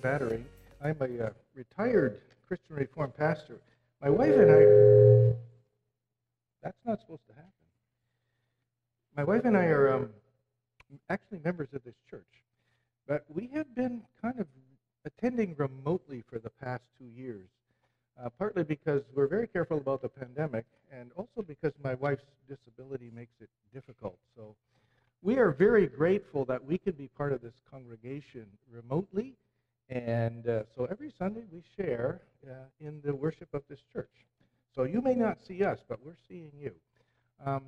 Battering. I'm a uh, retired Christian Reformed pastor. My wife and I, that's not supposed to happen. My wife and I are um, actually members of this church, but we have been kind of attending remotely for the past two years, uh, partly because we're very careful about the pandemic, and also because my wife's disability makes it difficult. So we are very grateful that we can be part of this congregation remotely. And uh, so every Sunday we share uh, in the worship of this church. So you may not see us, but we're seeing you. Um,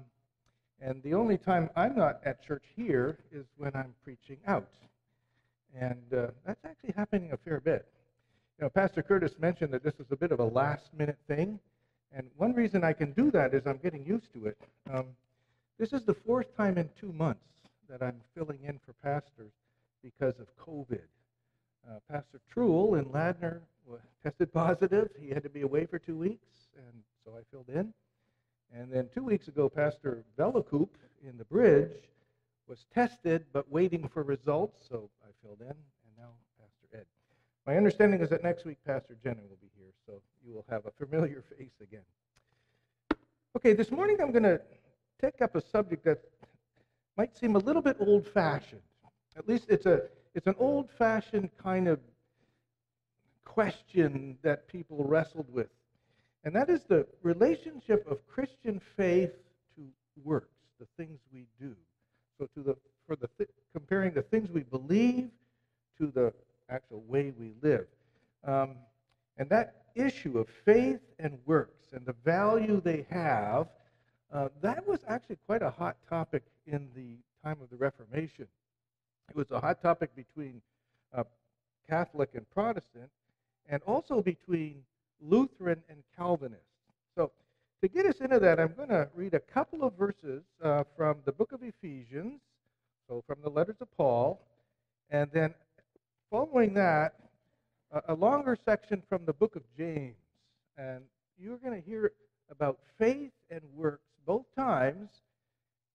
and the only time I'm not at church here is when I'm preaching out. And uh, that's actually happening a fair bit. You know, Pastor Curtis mentioned that this is a bit of a last minute thing. And one reason I can do that is I'm getting used to it. Um, this is the fourth time in two months that I'm filling in for pastors because of COVID. Uh, Pastor Truel in Ladner tested positive. He had to be away for two weeks, and so I filled in. And then two weeks ago, Pastor Vellacoop in the bridge was tested but waiting for results, so I filled in, and now Pastor Ed. My understanding is that next week Pastor Jenna will be here, so you will have a familiar face again. Okay, this morning I'm going to take up a subject that might seem a little bit old fashioned. At least it's, a, it's an old fashioned kind of question that people wrestled with. And that is the relationship of Christian faith to works, the things we do. So, to the, for the th- comparing the things we believe to the actual way we live. Um, and that issue of faith and works and the value they have uh, that was actually quite a hot topic in the time of the Reformation. It was a hot topic between uh, Catholic and Protestant, and also between Lutheran and Calvinist. So, to get us into that, I'm going to read a couple of verses uh, from the book of Ephesians, so from the letters of Paul, and then following that, a, a longer section from the book of James. And you're going to hear about faith and works both times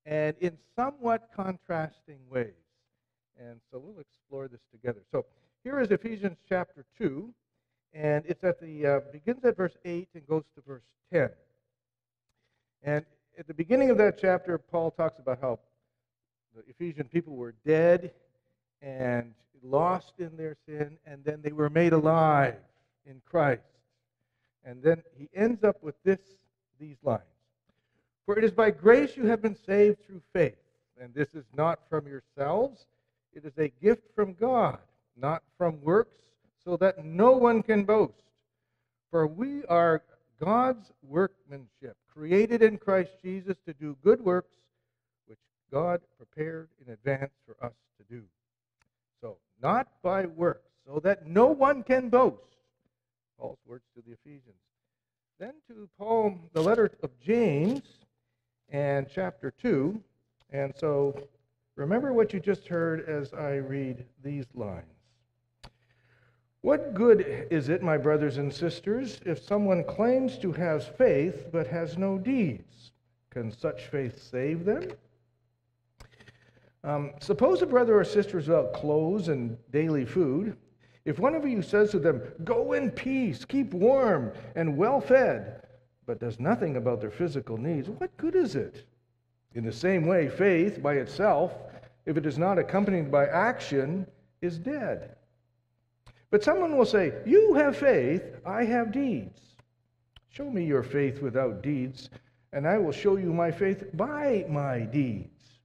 and in somewhat contrasting ways. And so we'll explore this together. So here is Ephesians chapter 2, and it's at the uh, begins at verse 8 and goes to verse 10. And at the beginning of that chapter, Paul talks about how the Ephesian people were dead and lost in their sin, and then they were made alive in Christ. And then he ends up with this these lines. For it is by grace you have been saved through faith. And this is not from yourselves, it is a gift from God, not from works, so that no one can boast. For we are God's workmanship, created in Christ Jesus to do good works, which God prepared in advance for us to do. So, not by works, so that no one can boast. Paul's words to the Ephesians. Then to Paul, the letter of James, and chapter 2. And so remember what you just heard as I read these lines. What good is it, my brothers and sisters, if someone claims to have faith but has no deeds? Can such faith save them? Um, suppose a brother or sister is without clothes and daily food. If one of you says to them, Go in peace, keep warm and well fed, but does nothing about their physical needs, what good is it? In the same way, faith by itself, if it is not accompanied by action, is dead. But someone will say, You have faith, I have deeds. Show me your faith without deeds, and I will show you my faith by my deeds.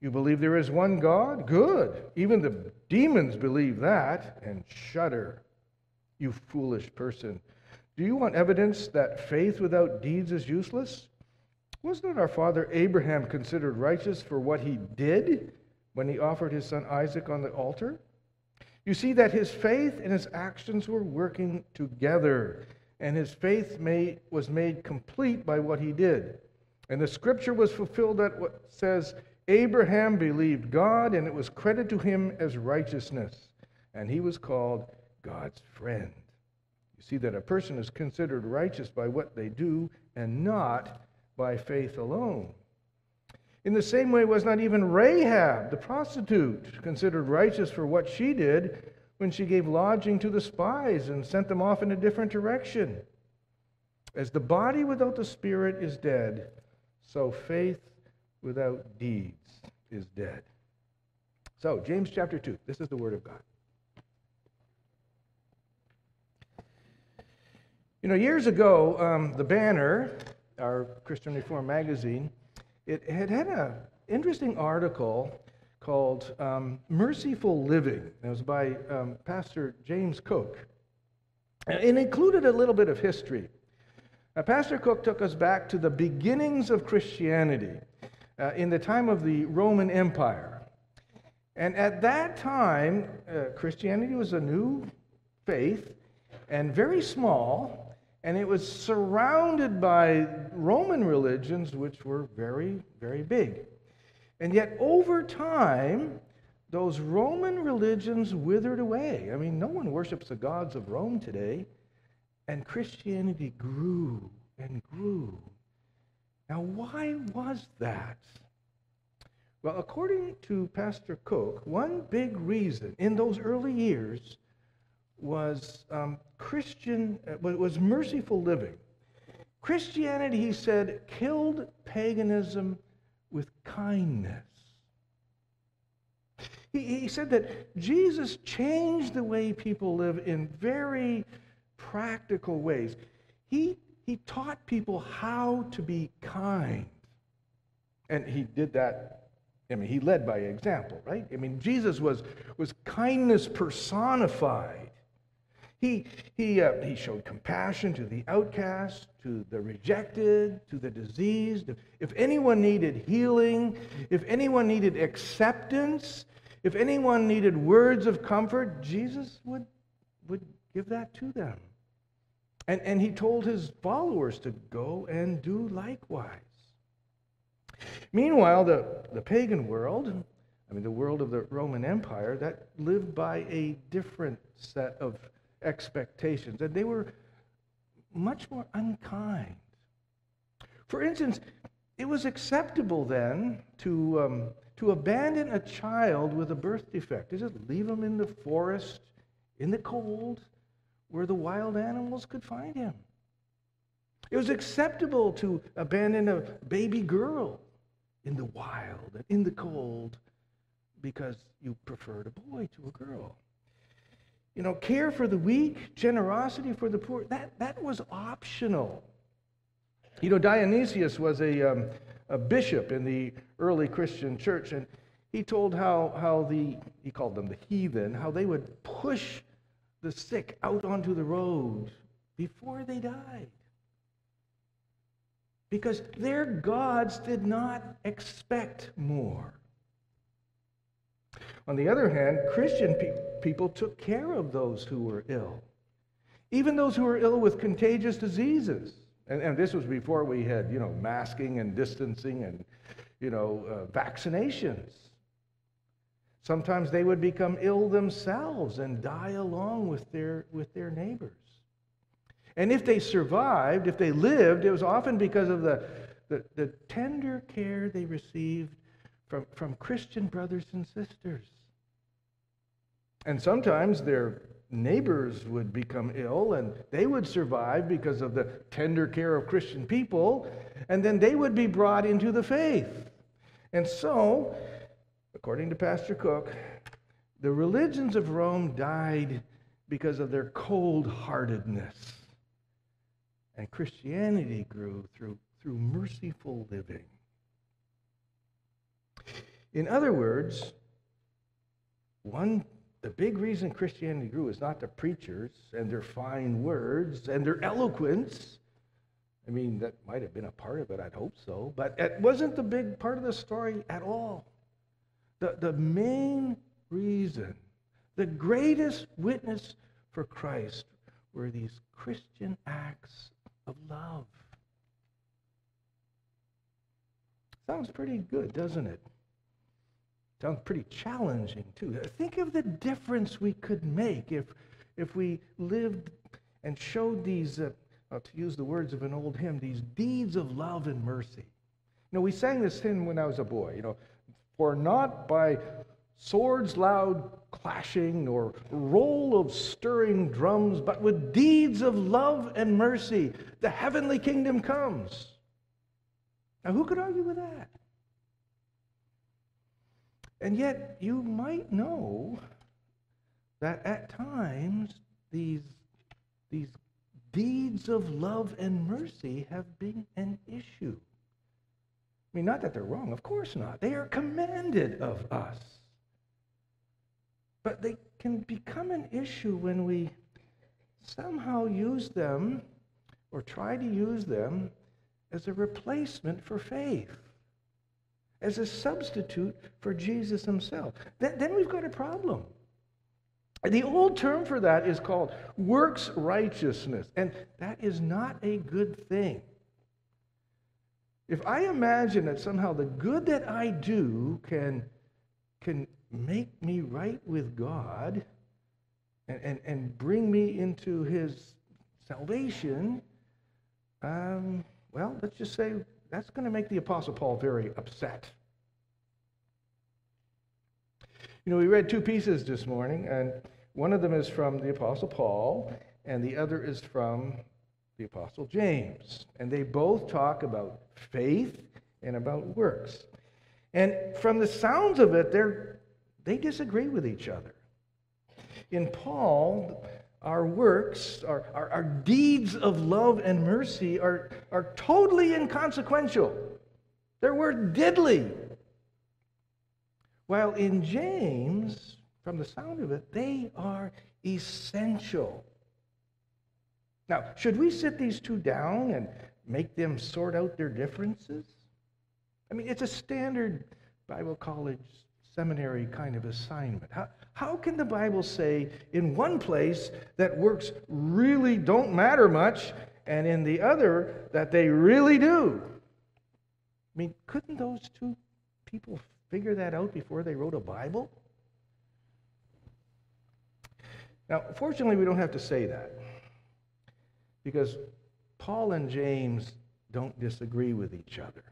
You believe there is one God? Good. Even the demons believe that and shudder. You foolish person. Do you want evidence that faith without deeds is useless? Was not our father Abraham considered righteous for what he did when he offered his son Isaac on the altar? You see that his faith and his actions were working together, and his faith made, was made complete by what he did. And the scripture was fulfilled that what says, Abraham believed God, and it was credited to him as righteousness, and he was called God's friend. You see that a person is considered righteous by what they do and not by faith alone. In the same way, was not even Rahab, the prostitute, considered righteous for what she did when she gave lodging to the spies and sent them off in a different direction? As the body without the spirit is dead, so faith without deeds is dead. So, James chapter 2, this is the Word of God. You know, years ago, um, the Banner, our Christian Reform magazine, it had had an interesting article called um, Merciful Living. It was by um, Pastor James Cook. It included a little bit of history. Now, Pastor Cook took us back to the beginnings of Christianity uh, in the time of the Roman Empire. And at that time, uh, Christianity was a new faith and very small and it was surrounded by Roman religions, which were very, very big. And yet, over time, those Roman religions withered away. I mean, no one worships the gods of Rome today. And Christianity grew and grew. Now, why was that? Well, according to Pastor Cook, one big reason in those early years was um, Christian, uh, was merciful living. Christianity, he said, killed paganism with kindness. He, he said that Jesus changed the way people live in very practical ways. He, he taught people how to be kind. And he did that I mean, he led by example, right? I mean, Jesus was, was kindness personified. He, he, uh, he showed compassion to the outcast, to the rejected, to the diseased. If anyone needed healing, if anyone needed acceptance, if anyone needed words of comfort, Jesus would, would give that to them. And, and he told his followers to go and do likewise. Meanwhile, the, the pagan world, I mean, the world of the Roman Empire, that lived by a different set of expectations, and they were much more unkind. For instance, it was acceptable then to, um, to abandon a child with a birth defect, to just leave him in the forest, in the cold, where the wild animals could find him. It was acceptable to abandon a baby girl in the wild and in the cold because you preferred a boy to a girl. You know, care for the weak, generosity for the poor, that, that was optional. You know, Dionysius was a, um, a bishop in the early Christian church, and he told how, how the, he called them the heathen, how they would push the sick out onto the road before they died. Because their gods did not expect more. On the other hand, Christian pe- people took care of those who were ill, even those who were ill with contagious diseases. And, and this was before we had, you know, masking and distancing and, you know, uh, vaccinations. Sometimes they would become ill themselves and die along with their, with their neighbors. And if they survived, if they lived, it was often because of the, the, the tender care they received from, from Christian brothers and sisters. And sometimes their neighbors would become ill and they would survive because of the tender care of Christian people, and then they would be brought into the faith. And so, according to Pastor Cook, the religions of Rome died because of their cold heartedness. And Christianity grew through, through merciful living. In other words, one the big reason Christianity grew is not the preachers and their fine words and their eloquence. I mean, that might have been a part of it, I'd hope so, but it wasn't the big part of the story at all. The, the main reason, the greatest witness for Christ were these Christian acts of love. Sounds pretty good, doesn't it? Sounds pretty challenging, too. Think of the difference we could make if, if we lived and showed these, uh, uh, to use the words of an old hymn, these deeds of love and mercy. You know, we sang this hymn when I was a boy, you know, for not by swords loud clashing or roll of stirring drums, but with deeds of love and mercy, the heavenly kingdom comes. Now, who could argue with that? And yet, you might know that at times these, these deeds of love and mercy have been an issue. I mean, not that they're wrong, of course not. They are commanded of us. But they can become an issue when we somehow use them or try to use them as a replacement for faith, as a substitute for Jesus himself. Then, we've got a problem. The old term for that is called works righteousness, and that is not a good thing. If I imagine that somehow the good that I do can, can make me right with God and, and, and bring me into his salvation, um, well, let's just say that's going to make the Apostle Paul very upset. You know, we read two pieces this morning, and one of them is from the Apostle Paul, and the other is from the Apostle James. And they both talk about faith and about works. And from the sounds of it, they're, they disagree with each other. In Paul, our works, our, our, our, deeds of love and mercy are, are totally inconsequential. They're worth diddly. While in James, from the sound of it, they are essential. Now, should we sit these two down and make them sort out their differences? I mean, it's a standard Bible college seminary kind of assignment. How, how can the Bible say in one place that works really don't matter much and in the other that they really do? I mean, couldn't those two people figure that out before they wrote a Bible? Now, fortunately, we don't have to say that because Paul and James don't disagree with each other.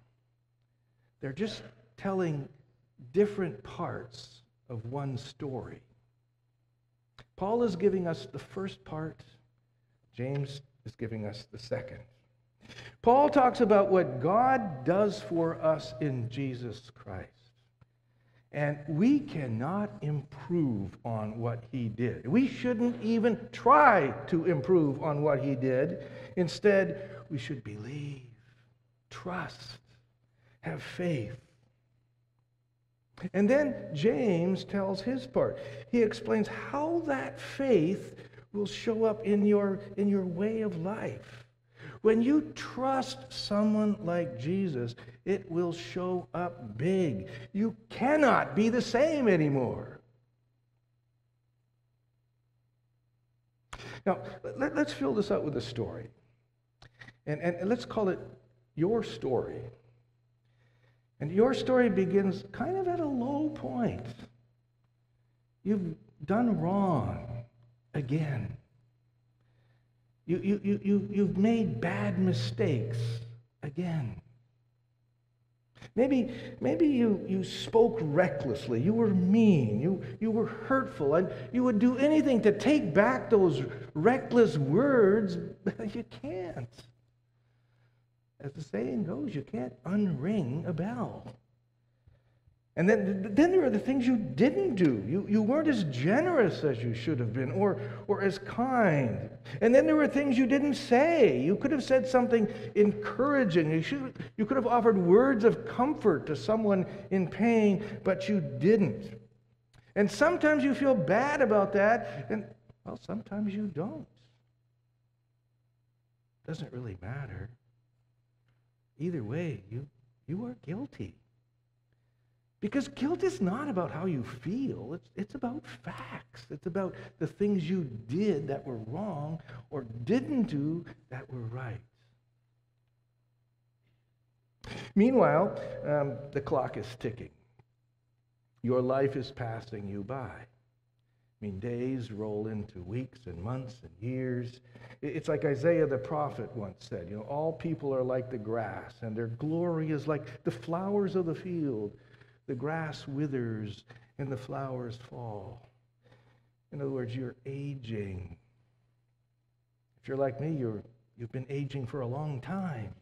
They're just telling different parts of one story. Paul is giving us the first part, James is giving us the second. Paul talks about what God does for us in Jesus Christ. And we cannot improve on what he did. We shouldn't even try to improve on what he did. Instead, we should believe, trust, have faith. And then James tells his part. He explains how that faith will show up in your, in your way of life. When you trust someone like Jesus, it will show up big. You cannot be the same anymore. Now, let, us fill this out with a story. And, and let's call it your story. And your story begins kind of at a low point. You've done wrong again. You, you, you, you, you've made bad mistakes again. Maybe, maybe you, you spoke recklessly. You were mean. You, you were hurtful. And you would do anything to take back those reckless words, but you can't. As the saying goes, you can't unring a bell. And then, then there are the things you didn't do. You, you weren't as generous as you should have been or, or as kind. And then there were things you didn't say. You could have said something encouraging. You, should, you could have offered words of comfort to someone in pain, but you didn't. And sometimes you feel bad about that, and well, sometimes you don't. Doesn't really matter. Either way, you, you are guilty. Because guilt is not about how you feel, it's, it's about facts. It's about the things you did that were wrong or didn't do that were right. Meanwhile, um, the clock is ticking. Your life is passing you by. I mean, days roll into weeks and months and years. It's like Isaiah the prophet once said, you know, all people are like the grass, and their glory is like the flowers of the field. The grass withers and the flowers fall. In other words, you're aging. If you're like me, you're, you've been aging for a long time.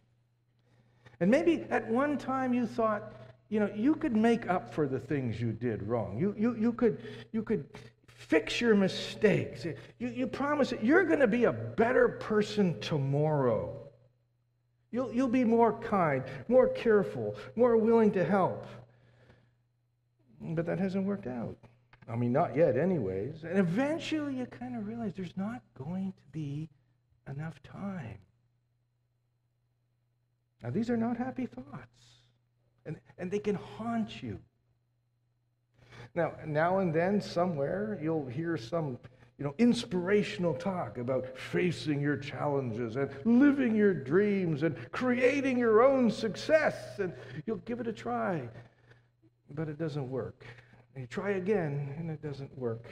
And maybe at one time you thought, you know, you could make up for the things you did wrong. You, you, you, could, you could fix your mistakes. You, you promise that you're going to be a better person tomorrow. You'll, you'll be more kind, more careful, more willing to help. But that hasn't worked out. I mean, not yet, anyways. And eventually you kind of realize there's not going to be enough time. Now, these are not happy thoughts, and, and they can haunt you. Now, now and then, somewhere, you'll hear some you know, inspirational talk about facing your challenges and living your dreams and creating your own success. And you'll give it a try, but it doesn't work. And you try again, and it doesn't work.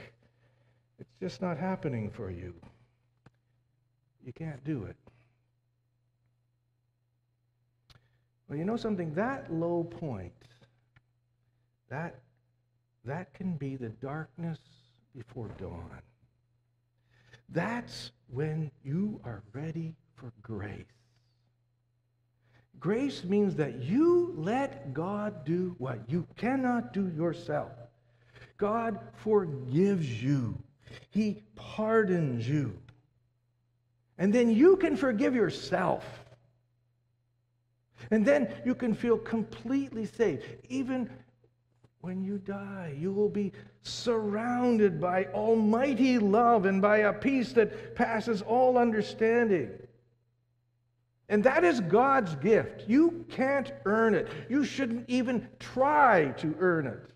It's just not happening for you. You can't do it. Well, you know something? That low point, that that can be the darkness before dawn. That's when you are ready for grace. Grace means that you let God do what you cannot do yourself. God forgives you, He pardons you. And then you can forgive yourself. And then you can feel completely safe, even when you die, you will be surrounded by almighty love and by a peace that passes all understanding. And that is God's gift. You can't earn it. You shouldn't even try to earn it.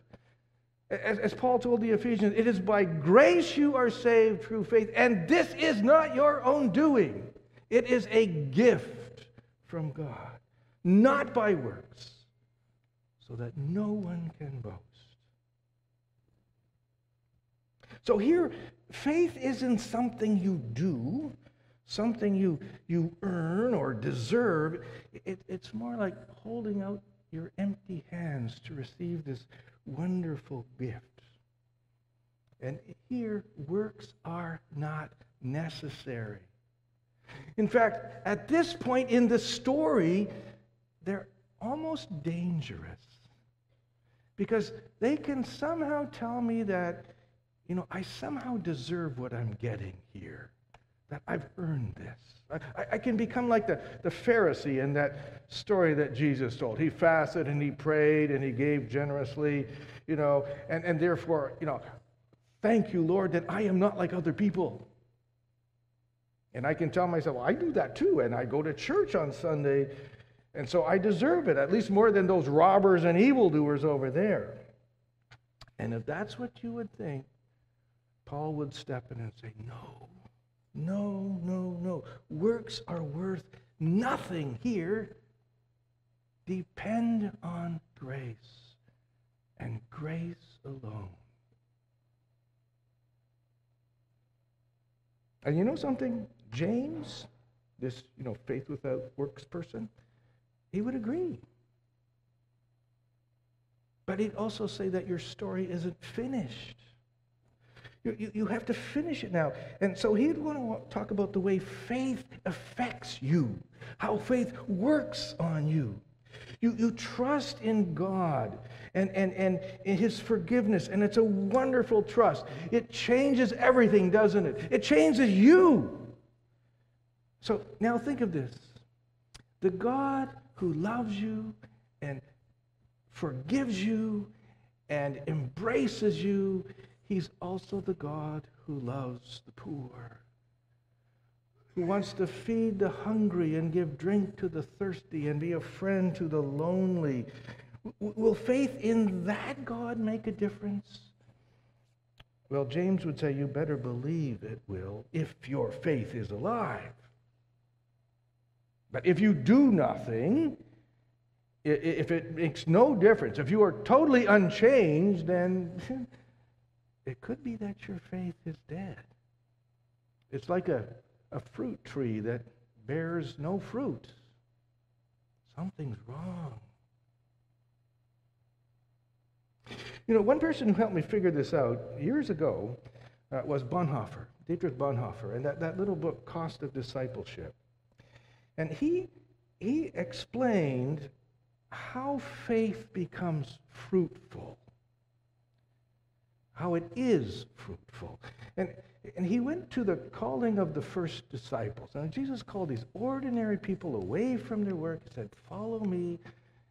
As, as, Paul told the Ephesians, it is by grace you are saved through faith, and this is not your own doing. It is a gift from God, not by works so that no one can boast. So here, faith isn't something you do, something you, you earn or deserve. It, it's more like holding out your empty hands to receive this wonderful gift. And here, works are not necessary. In fact, at this point in the story, they're almost dangerous because they can somehow tell me that, you know, I somehow deserve what I'm getting here, that I've earned this. I, I, can become like the, the Pharisee in that story that Jesus told. He fasted and he prayed and he gave generously, you know, and, and therefore, you know, thank you, Lord, that I am not like other people. And I can tell myself, well, I do that too, and I go to church on Sunday, and so I deserve it, at least more than those robbers and evildoers over there. And if that's what you would think, Paul would step in and say, No, no, no, no. Works are worth nothing here. Depend on grace and grace alone. And you know something? James, this, you know, faith without works person, he would agree. But he'd also say that your story isn't finished. You, you, you, have to finish it now. And so he'd want to talk about the way faith affects you, how faith works on you. You, you trust in God and, and, and in his forgiveness, and it's a wonderful trust. It changes everything, doesn't it? It changes you. So now think of this the God who loves you and forgives you and embraces you, he's also the God who loves the poor, who wants to feed the hungry and give drink to the thirsty and be a friend to the lonely. Will faith in that God make a difference? Well, James would say, you better believe it will if your faith is alive. But if you do nothing, if it makes no difference, if you are totally unchanged, then it could be that your faith is dead. It's like a, a fruit tree that bears no fruit. Something's wrong. You know, one person who helped me figure this out years ago uh, was Bonhoeffer, Dietrich Bonhoeffer, and that, that little book, Cost of Discipleship. And he, he explained how faith becomes fruitful, how it is fruitful. And, and he went to the calling of the first disciples. And Jesus called these ordinary people away from their work and said, Follow me.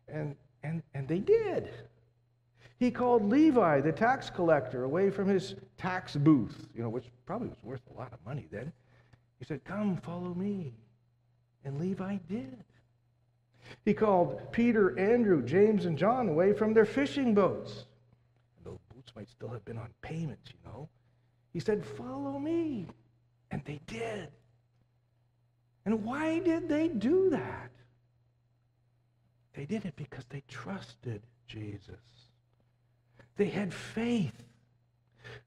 And, and, and they did. He called Levi, the tax collector, away from his tax booth, you know, which probably was worth a lot of money then. He said, Come, follow me. And Levi did. He called Peter, Andrew, James, and John away from their fishing boats. Might still have been on payments, you know. He said, Follow me. And they did. And why did they do that? They did it because they trusted Jesus. They had faith.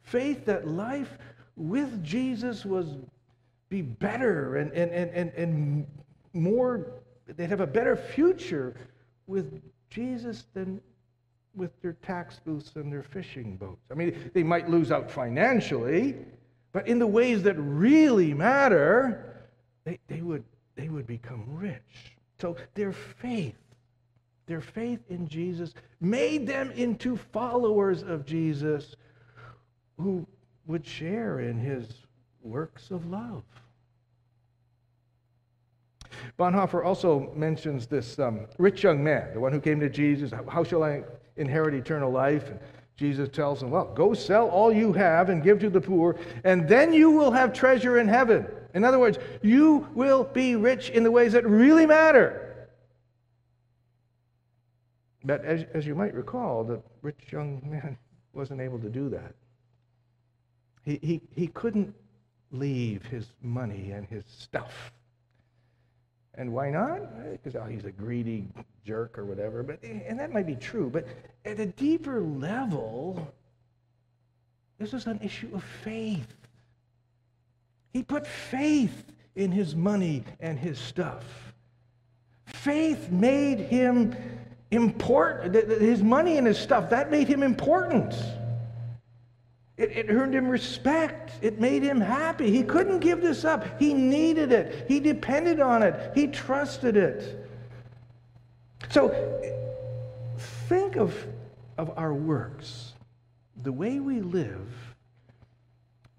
Faith that life with Jesus was be better and, and, and, and, and more, they'd have a better future with Jesus than with their tax booths and their fishing boats. I mean, they might lose out financially, but in the ways that really matter, they, they, would, they would become rich. So their faith their faith in Jesus made them into followers of Jesus who would share in his works of love. Bonhoeffer also mentions this um, rich young man, the one who came to Jesus. How shall I inherit eternal life? And Jesus tells him, Well, go sell all you have and give to the poor, and then you will have treasure in heaven. In other words, you will be rich in the ways that really matter. But as, as you might recall, the rich young man wasn't able to do that. He, he, he couldn't leave his money and his stuff. And why not? Because oh, he's a greedy jerk or whatever. But, and that might be true. But at a deeper level, this is an issue of faith. He put faith in his money and his stuff. Faith made him important. His money and his stuff, that made him important. It, it, earned him respect. It made him happy. He couldn't give this up. He needed it. He depended on it. He trusted it. So think of, of our works, the way we live,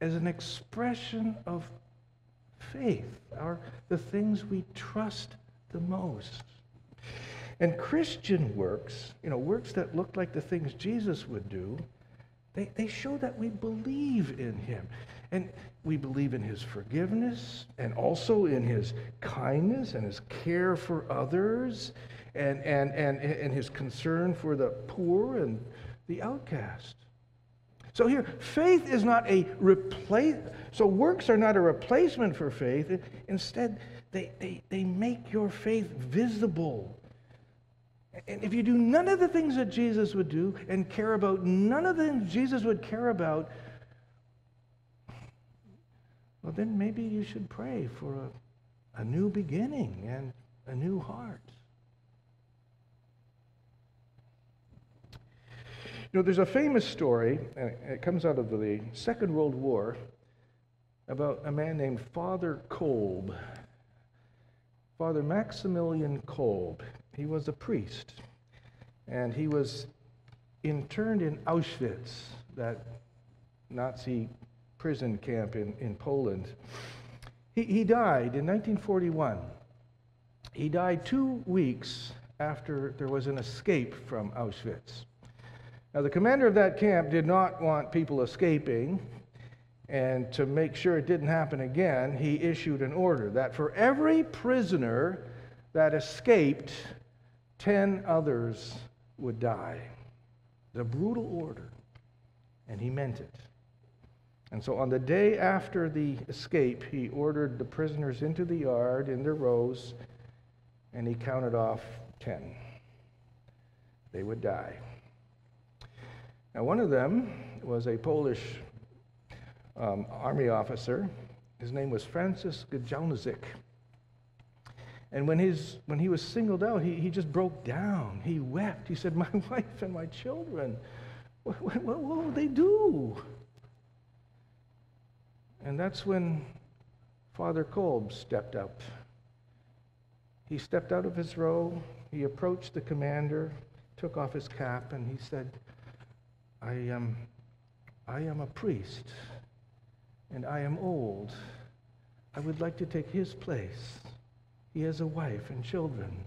as an expression of faith, our, the things we trust the most. And Christian works, you know, works that look like the things Jesus would do, they, they show that we believe in him. And we believe in his forgiveness and also in his kindness and his care for others and, and, and, and his concern for the poor and the outcast. So here, faith is not a replace. So works are not a replacement for faith. Instead, they, they, they make your faith visible and if you do none of the things that Jesus would do and care about none of the things Jesus would care about, well, then maybe you should pray for a, a new beginning and a new heart. You know, there's a famous story, and it comes out of the Second World War, about a man named Father Kolbe. Father Maximilian Kolbe. He was a priest, and he was interned in Auschwitz, that Nazi prison camp in, in Poland. He, he died in 1941. He died two weeks after there was an escape from Auschwitz. Now, the commander of that camp did not want people escaping, and to make sure it didn't happen again, he issued an order that for every prisoner that escaped, 10 others would die. The brutal order. And he meant it. And so on the day after the escape, he ordered the prisoners into the yard in their rows, and he counted off 10. They would die. Now, one of them was a Polish um, army officer. His name was Francis Gajowniczek. And when, his, when he was singled out, he, he just broke down. He wept. He said, My wife and my children, what, what, what will they do? And that's when Father Kolbe stepped up. He stepped out of his row. He approached the commander, took off his cap, and he said, I am, I am a priest, and I am old. I would like to take his place. He has a wife and children.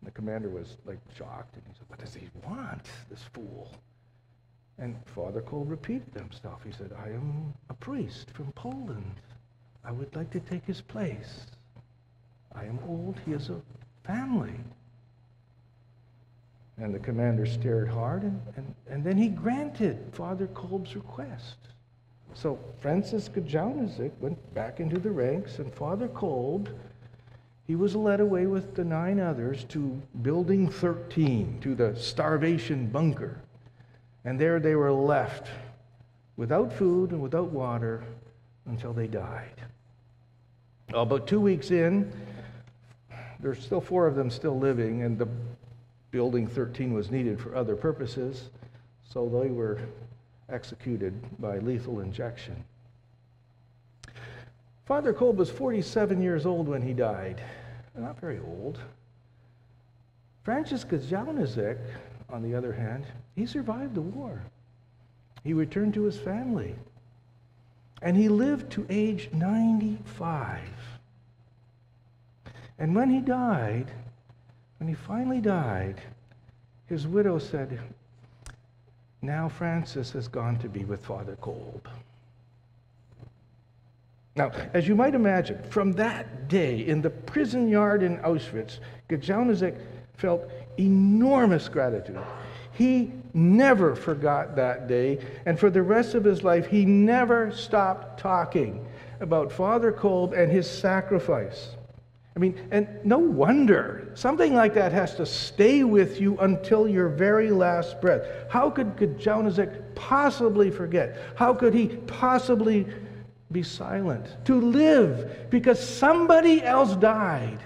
And the commander was like shocked, and he said, What does he want, this fool? And Father Kolbe repeated himself. He said, I am a priest from Poland. I would like to take his place. I am old. He has a family. And the commander stared hard, and, and, and then he granted Father Kolbe's request. So Francis Gajowniczek went back into the ranks, and Father Kolbe, he was led away with the nine others to Building 13, to the starvation bunker. And there they were left without food and without water until they died. About two weeks in, there's still four of them still living, and the building 13 was needed for other purposes, so they were executed by lethal injection. Father Kolbe was 47 years old when he died. Not very old. Francis Gajowniczek, on the other hand, he survived the war. He returned to his family. And he lived to age 95. And when he died, when he finally died, his widow said, Now Francis has gone to be with Father Kolbe. Now, as you might imagine, from that day in the prison yard in Auschwitz, Gajowniczek felt enormous gratitude. He never forgot that day, and for the rest of his life, he never stopped talking about Father Kolbe and his sacrifice. I mean, and no wonder something like that has to stay with you until your very last breath. How could Gajowniczek possibly forget? How could he possibly be silent? To live because somebody else died.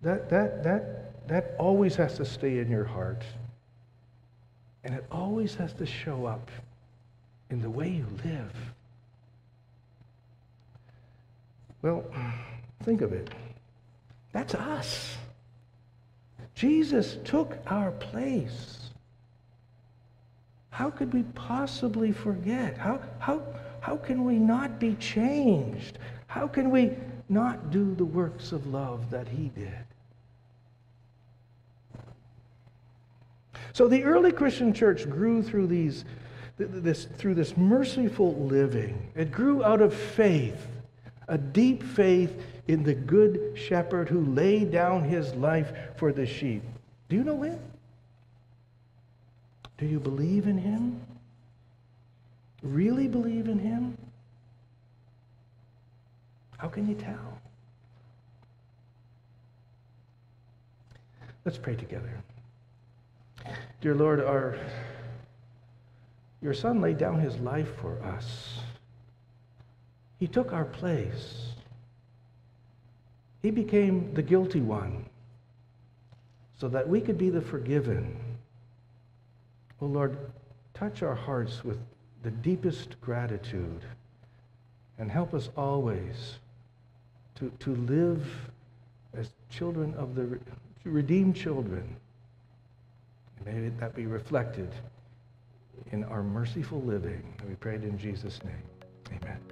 That, that, that, that always has to stay in your heart. And it always has to show up in the way you live. Well, think of it. That's us. Jesus took our place. How could we possibly forget? How, how, how can we not be changed? How can we not do the works of love that he did? So the early Christian church grew through these this through this merciful living. It grew out of faith, a deep faith in the good shepherd who laid down his life for the sheep. Do you know him? Do you believe in him? Really believe in him? How can you tell? Let's pray together. Dear Lord, our, your Son laid down his life for us. He took our place. He became the guilty one so that we could be the forgiven. Oh Lord, touch our hearts with the deepest gratitude and help us always to, to live as children of the redeemed children May that be reflected in our merciful living. And we pray it in Jesus' name. Amen.